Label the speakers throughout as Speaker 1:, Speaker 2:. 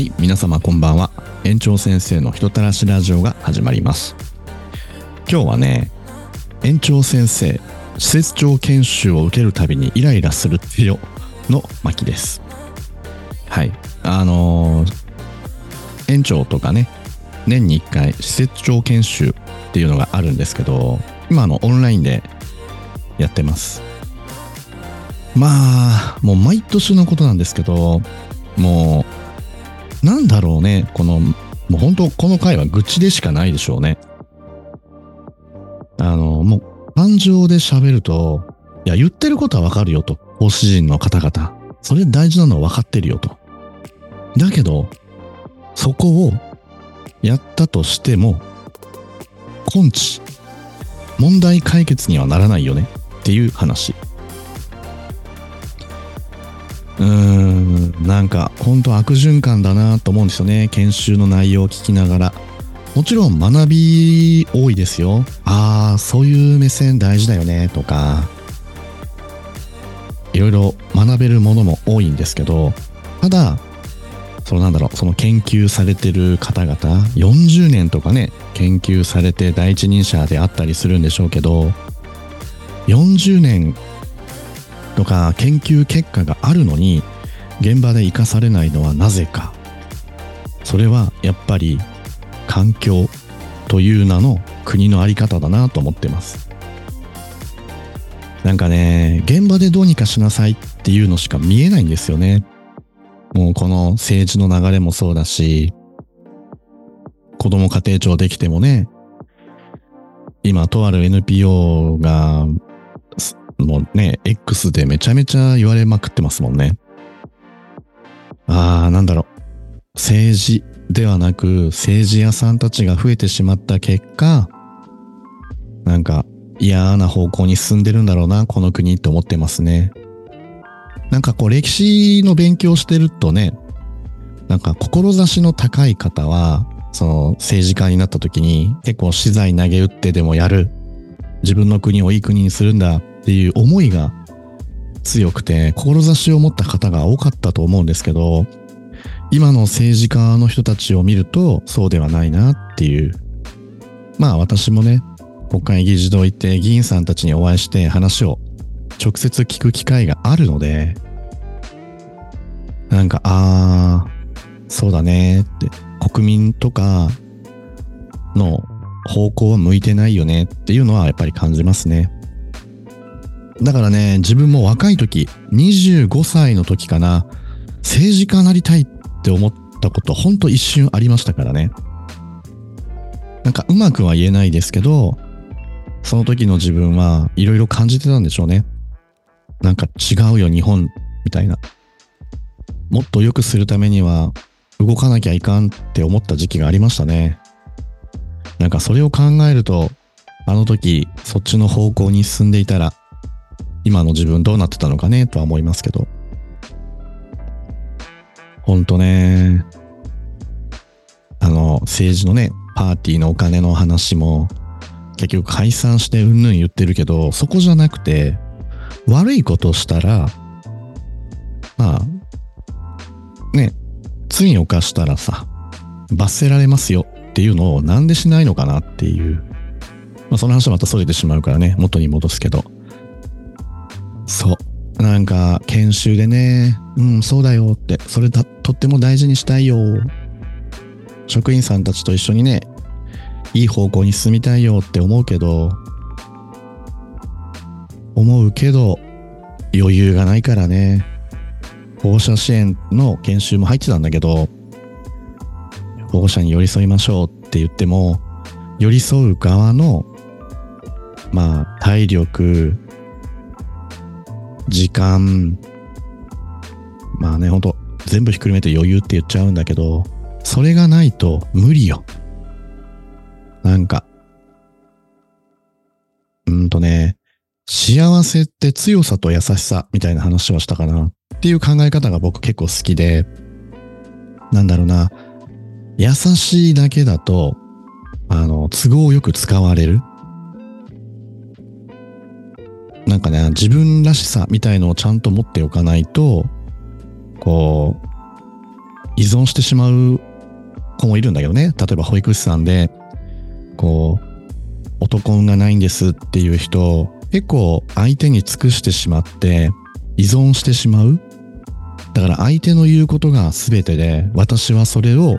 Speaker 1: はい、皆様こんばんは。園長先生の人たらしラジオが始まります。今日はね、園長先生、施設長研修を受けるたびにイライラするってよの巻です。はい。あのー園長とかね、年に1回施設長研修っていうのがあるんですけど、今のオンラインでやってます。まあ、もう毎年のことなんですけど、もう、なんだろうね、この、もう本当この回は愚痴でしかないでしょうね。あの、もう、感情で喋ると、いや、言ってることはわかるよと。講師陣の方々。それ大事なのは分かってるよと。だけど、そこをやったとしても、根治、問題解決にはならないよねっていう話。うーん、なんか本当悪循環だなと思うんですよね。研修の内容を聞きながら。もちろん学び多いですよ。ああ、そういう目線大事だよねとか、いろいろ学べるものも多いんですけど、ただ、そのなんだろう、その研究されてる方々、40年とかね、研究されて第一人者であったりするんでしょうけど、40年とか研究結果があるのに、現場で活かされないのはなぜか。それはやっぱり環境という名の国のあり方だなと思ってます。なんかね、現場でどうにかしなさいっていうのしか見えないんですよね。もうこの政治の流れもそうだし、子供家庭庁できてもね、今とある NPO が、もうね、X でめちゃめちゃ言われまくってますもんね。あー、なんだろう。政治ではなく政治屋さんたちが増えてしまった結果、なんか嫌な方向に進んでるんだろうな、この国って思ってますね。なんかこう歴史の勉強してるとね、なんか志の高い方は、その政治家になった時に結構資材投げ打ってでもやる。自分の国をいい国にするんだっていう思いが強くて、志を持った方が多かったと思うんですけど、今の政治家の人たちを見るとそうではないなっていう。まあ私もね、国会議事堂行って議員さんたちにお会いして話を直接聞く機会があるので、なんか、ああ、そうだねって、国民とかの方向は向いてないよねっていうのはやっぱり感じますね。だからね、自分も若い時、25歳の時かな、政治家になりたいって思ったこと、ほんと一瞬ありましたからね。なんかうまくは言えないですけど、その時の自分はいろいろ感じてたんでしょうね。なんか違うよ日本みたいな。もっと良くするためには動かなきゃいかんって思った時期がありましたね。なんかそれを考えると、あの時そっちの方向に進んでいたら、今の自分どうなってたのかねとは思いますけど。ほんとね。あの、政治のね、パーティーのお金の話も、結局解散してうんぬん言ってるけど、そこじゃなくて、悪いことしたら、まあ、ね、罪を犯したらさ、罰せられますよっていうのをなんでしないのかなっていう。まあその話はまたそれてしまうからね、元に戻すけど。そう。なんか、研修でね、うん、そうだよって、それだ、とっても大事にしたいよ。職員さんたちと一緒にね、いい方向に進みたいよって思うけど、思うけど、余裕がないからね。保護者支援の研修も入ってたんだけど、保護者に寄り添いましょうって言っても、寄り添う側の、まあ、体力、時間、まあね、ほんと、全部ひっくるめて余裕って言っちゃうんだけど、それがないと無理よ。なんか、うんとね、幸せって強さと優しさみたいな話をしたかなっていう考え方が僕結構好きで、なんだろうな、優しいだけだと、あの、都合よく使われる。なんかね、自分らしさみたいのをちゃんと持っておかないと、こう、依存してしまう子もいるんだけどね。例えば保育士さんで、こう、男運がないんですっていう人、結構相手に尽くしてしまって依存してしまう。だから相手の言うことが全てで、私はそれを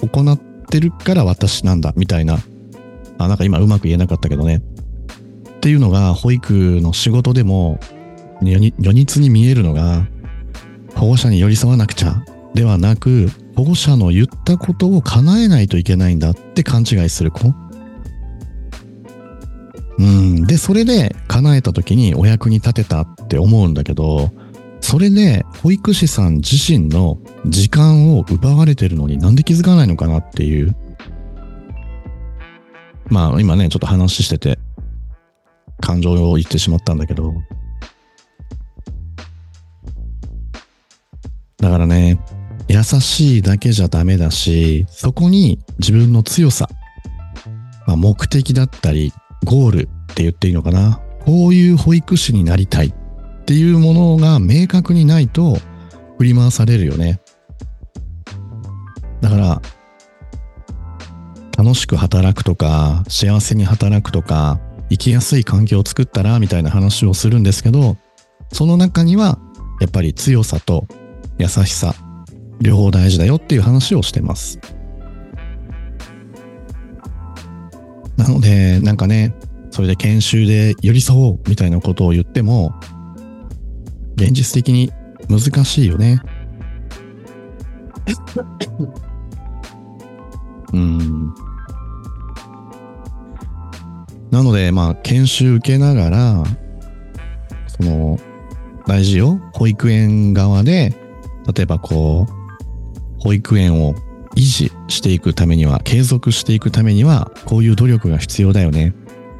Speaker 1: 行ってるから私なんだ、みたいな。あ、なんか今うまく言えなかったけどね。っていうのが保育の仕事でも如実に見えるのが、保護者に寄り添わなくちゃではなく、保護者の言ったことを叶えないといけないんだって勘違いする子。うん。で、それで叶えた時にお役に立てたって思うんだけど、それで保育士さん自身の時間を奪われてるのになんで気づかないのかなっていう。まあ今ね、ちょっと話してて感情を言ってしまったんだけど。だからね、優しいだけじゃダメだし、そこに自分の強さ、まあ、目的だったり、ゴールって言っていいのかな。こういう保育士になりたいっていうものが明確にないと振り回されるよね。だから、楽しく働くとか、幸せに働くとか、生きやすい環境を作ったら、みたいな話をするんですけど、その中には、やっぱり強さと優しさ、両方大事だよっていう話をしてます。なので、なんかね、それで研修で寄り添おうみたいなことを言っても、現実的に難しいよね。うん。なので、まあ、研修受けながら、その、大事よ。保育園側で、例えばこう、保育園を維持していくためには、継続していくためには、こういう努力が必要だよね。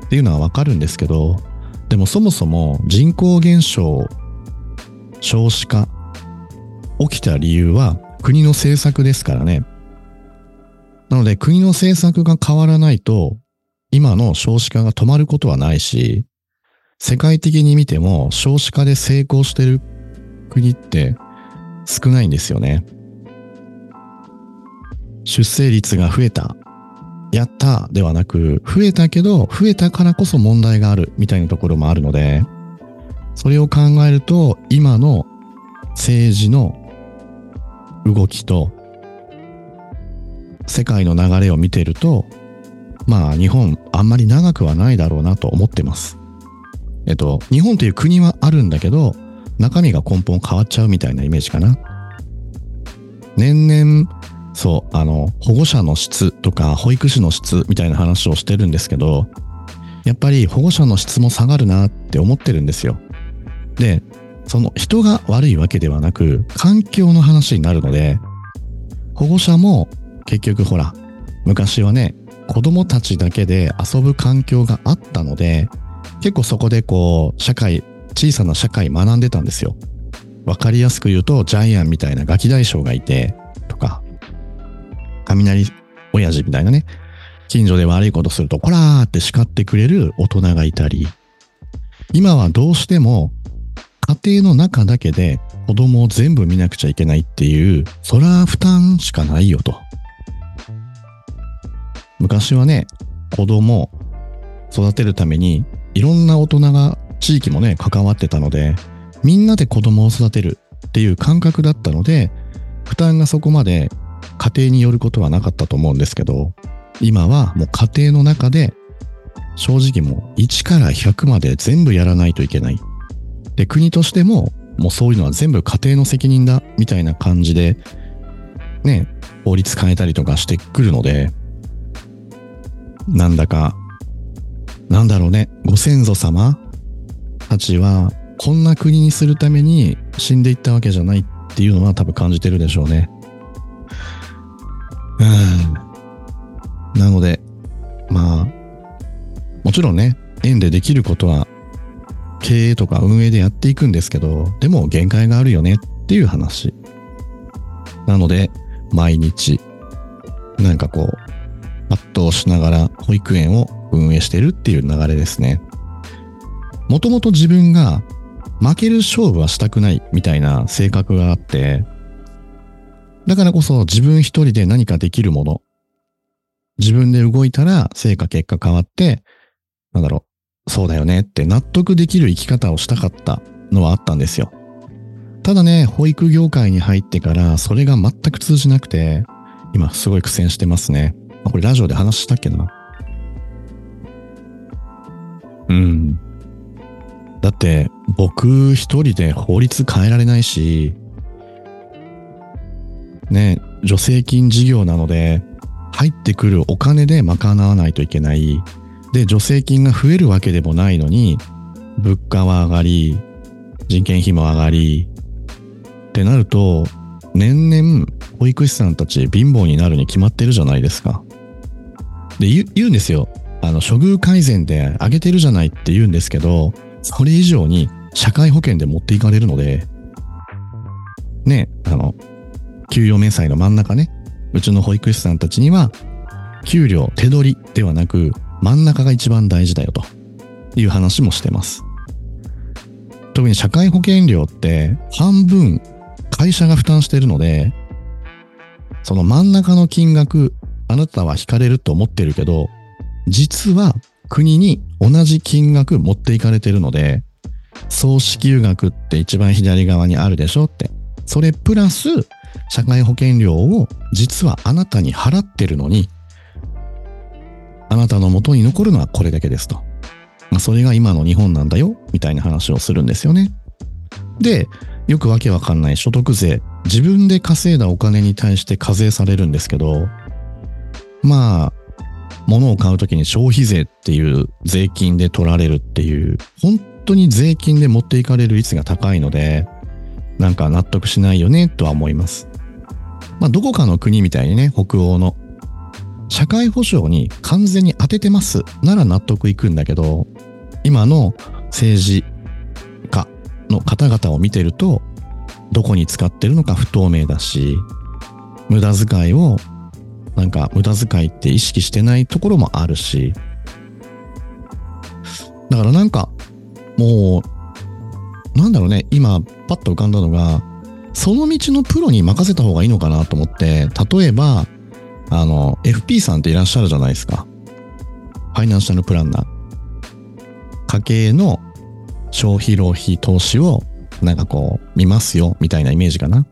Speaker 1: っていうのはわかるんですけど、でもそもそも人口減少、少子化、起きた理由は国の政策ですからね。なので国の政策が変わらないと、今の少子化が止まることはないし、世界的に見ても少子化で成功してる国って少ないんですよね。出生率が増えた。やったではなく、増えたけど、増えたからこそ問題があるみたいなところもあるので、それを考えると、今の政治の動きと、世界の流れを見てると、まあ日本あんまり長くはないだろうなと思ってます。えっと、日本という国はあるんだけど、中身が根本変わっちゃうみたいなイメージかな。年々、そう、あの、保護者の質とか保育士の質みたいな話をしてるんですけど、やっぱり保護者の質も下がるなって思ってるんですよ。で、その人が悪いわけではなく、環境の話になるので、保護者も結局ほら、昔はね、子供たちだけで遊ぶ環境があったので、結構そこでこう、社会、小さな社会学んでたんですよ。わかりやすく言うと、ジャイアンみたいなガキ大将がいて、とか、雷親父みたいなね、近所で悪いことすると、こらーって叱ってくれる大人がいたり、今はどうしても家庭の中だけで子供を全部見なくちゃいけないっていう、そら負担しかないよと。昔はね、子供育てるためにいろんな大人が地域もね、関わってたので、みんなで子供を育てるっていう感覚だったので、負担がそこまで家庭によることはなかったと思うんですけど、今はもう家庭の中で正直もう1から100まで全部やらないといけない。で、国としてももうそういうのは全部家庭の責任だみたいな感じで、ね、法律変えたりとかしてくるので、なんだか、なんだろうね、ご先祖様たちは、こんな国にするために死んでいったわけじゃないっていうのは多分感じてるでしょうね。うん。なので、まあ、もちろんね、縁でできることは経営とか運営でやっていくんですけど、でも限界があるよねっていう話。なので、毎日、なんかこう、葛藤しながら保育園を運営してるっていう流れですね。もともと自分が負ける勝負はしたくないみたいな性格があって、だからこそ自分一人で何かできるもの。自分で動いたら成果結果変わって、なんだろう、そうだよねって納得できる生き方をしたかったのはあったんですよ。ただね、保育業界に入ってからそれが全く通じなくて、今すごい苦戦してますね。これラジオで話したっけな？うん。だって僕一人で法律変えられないし、ね、助成金事業なので入ってくるお金で賄わないといけない。で、助成金が増えるわけでもないのに、物価は上がり、人件費も上がり、ってなると、年々保育士さんたち貧乏になるに決まってるじゃないですか。で、言うんですよ。あの、処遇改善で上げてるじゃないって言うんですけど、それ以上に社会保険で持っていかれるので、ね、あの、給与明細の真ん中ね、うちの保育士さんたちには、給料手取りではなく、真ん中が一番大事だよという話もしてます。特に社会保険料って半分会社が負担してるので、その真ん中の金額、あなたは引かれると思ってるけど、実は国に同じ金額持っていかれてるので、総支給額って一番左側にあるでしょって。それプラス社会保険料を実はあなたに払ってるのに、あなたの元に残るのはこれだけですと。まあ、それが今の日本なんだよ、みたいな話をするんですよね。で、よくわけわかんない所得税、自分で稼いだお金に対して課税されるんですけど、まあ、物を買うときに消費税っていう税金で取られるっていう、本当に税金で持っていかれる率が高いので、なんか納得しないよねとは思います。まあ、どこかの国みたいにね、北欧の社会保障に完全に当ててますなら納得いくんだけど、今の政治家の方々を見てると、どこに使ってるのか不透明だし、無駄遣いを、なんか無駄遣いって意識してないところもあるし、だからなんか、もう、なんだろうね、今、パッと浮かんだのが、その道のプロに任せた方がいいのかなと思って、例えば、あの、FP さんっていらっしゃるじゃないですか。ファイナンシャルプランナー。家計の消費浪費投資をなんかこう見ますよみたいなイメージかな。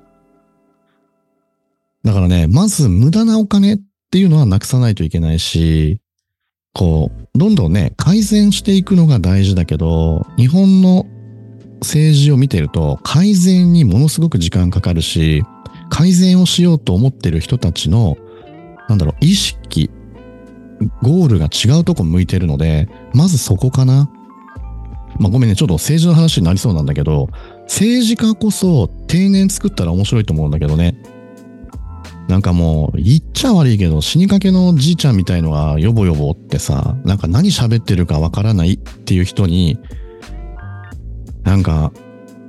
Speaker 1: だからね、まず無駄なお金っていうのはなくさないといけないし、こう、どんどんね、改善していくのが大事だけど、日本の政治を見てると改善にものすごく時間かかるし、改善をしようと思ってる人たちのなんだろう、意識、ゴールが違うとこ向いてるので、まずそこかな。まあごめんね、ちょっと政治の話になりそうなんだけど、政治家こそ定年作ったら面白いと思うんだけどね。なんかもう、言っちゃ悪いけど、死にかけのじいちゃんみたいのがヨボヨボってさ、なんか何喋ってるかわからないっていう人に、なんか、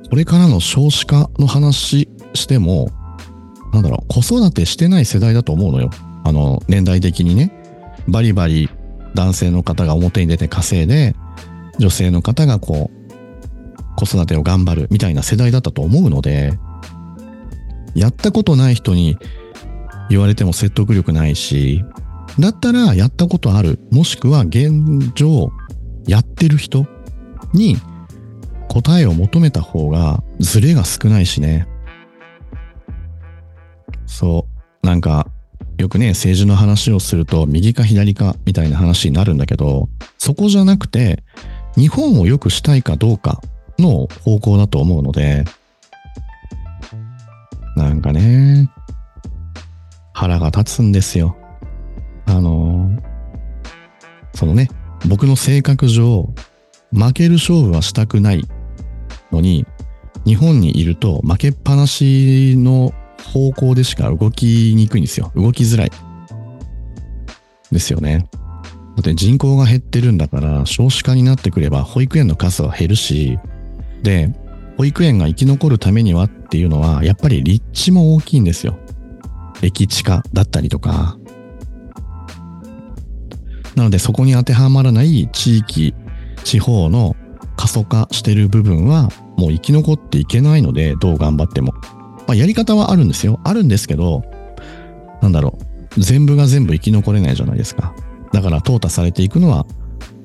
Speaker 1: これからの少子化の話しても、なんだろう、子育てしてない世代だと思うのよ。あの、年代的にね、バリバリ男性の方が表に出て稼いで、女性の方がこう、子育てを頑張るみたいな世代だったと思うので、やったことない人に言われても説得力ないし、だったらやったことある、もしくは現状やってる人に答えを求めた方がズレが少ないしね。そう。なんか、よくね、政治の話をすると、右か左かみたいな話になるんだけど、そこじゃなくて、日本を良くしたいかどうかの方向だと思うので、なんかね、腹が立つんですよ。あの、そのね、僕の性格上、負ける勝負はしたくないのに、日本にいると負けっぱなしの方向でしか動きにくいんですよ。動きづらい。ですよね。だって人口が減ってるんだから少子化になってくれば保育園の数は減るし、で、保育園が生き残るためにはっていうのはやっぱり立地も大きいんですよ。駅地下だったりとか。なのでそこに当てはまらない地域、地方の過疎化してる部分はもう生き残っていけないので、どう頑張っても。まあ、やり方はあるんですよ。あるんですけど、なんだろう。全部が全部生き残れないじゃないですか。だから淘汰されていくのは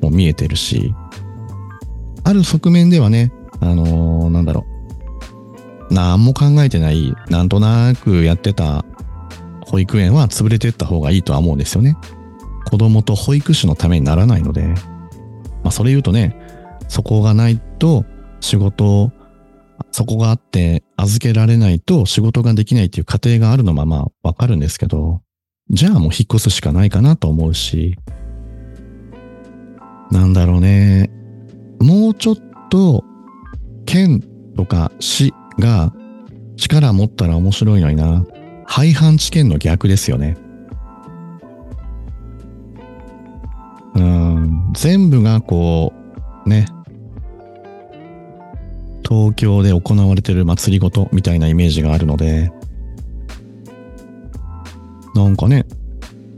Speaker 1: もう見えてるし、ある側面ではね、あのー、なんだろう。何も考えてない、なんとなくやってた保育園は潰れていった方がいいとは思うんですよね。子供と保育士のためにならないので、まあそれ言うとね、そこがないと仕事、そこがあって預けられないと仕事ができないっていう過程があるのままわかるんですけど、じゃあもう引っ越すしかないかなと思うし、なんだろうね。もうちょっと、県とか市が力持ったら面白いのにな。廃藩置県の逆ですよね。うん、全部がこう、ね、東京で行われてる祭りごとみたいなイメージがあるので、なんかね、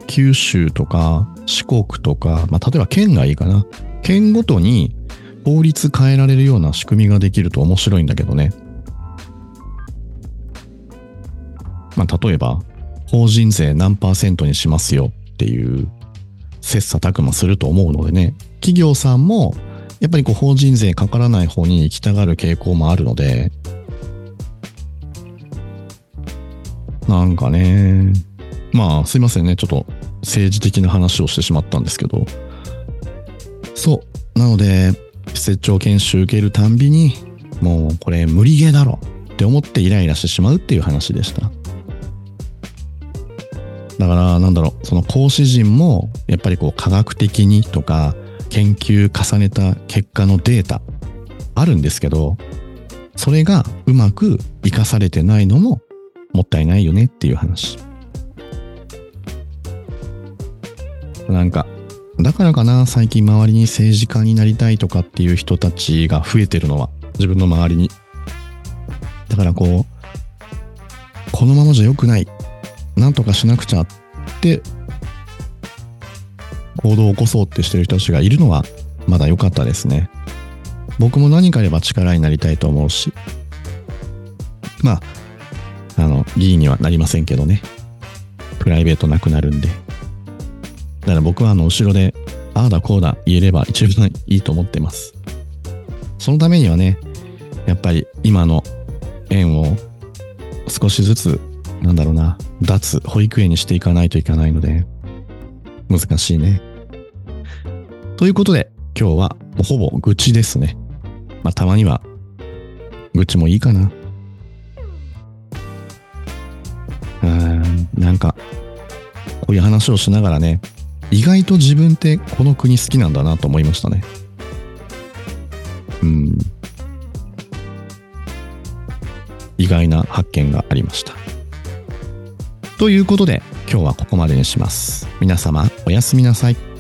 Speaker 1: 九州とか四国とか、まあ、例えば県がいいかな。県ごとに法律変えられるような仕組みができると面白いんだけどね。まあ、例えば、法人税何パーセントにしますよっていう、切磋琢磨すると思うのでね、企業さんも、やっぱりこう法人税かからない方に行きたがる傾向もあるので、なんかね、まあすいませんね、ちょっと政治的な話をしてしまったんですけど、そう。なので、施設長研修受けるたんびに、もうこれ無理ゲーだろって思ってイライラしてしまうっていう話でした。だから、なんだろう、その講師陣も、やっぱりこう科学的にとか、研究重ねた結果のデータ、あるんですけど、それがうまく活かされてないのももったいないよねっていう話。なんか、だからかな、最近周りに政治家になりたいとかっていう人たちが増えてるのは、自分の周りに。だからこう、このままじゃ良くない。なんとかしなくちゃって行動を起こそうってしてる人たちがいるのはまだ良かったですね。僕も何かあれば力になりたいと思うし。まあ、あの、議員にはなりませんけどね。プライベートなくなるんで。だから僕はあの、後ろで、ああだこうだ言えれば一番いいと思ってます。そのためにはね、やっぱり今の園を少しずつなんだろうな、脱保育園にしていかないといけないので、難しいね。ということで、今日はもうほぼ愚痴ですね。まあ、たまには、愚痴もいいかな。うん、なんか、こういう話をしながらね、意外と自分ってこの国好きなんだなと思いましたね。うん。意外な発見がありました。ということで今日はここまでにします。皆様おやすみなさい。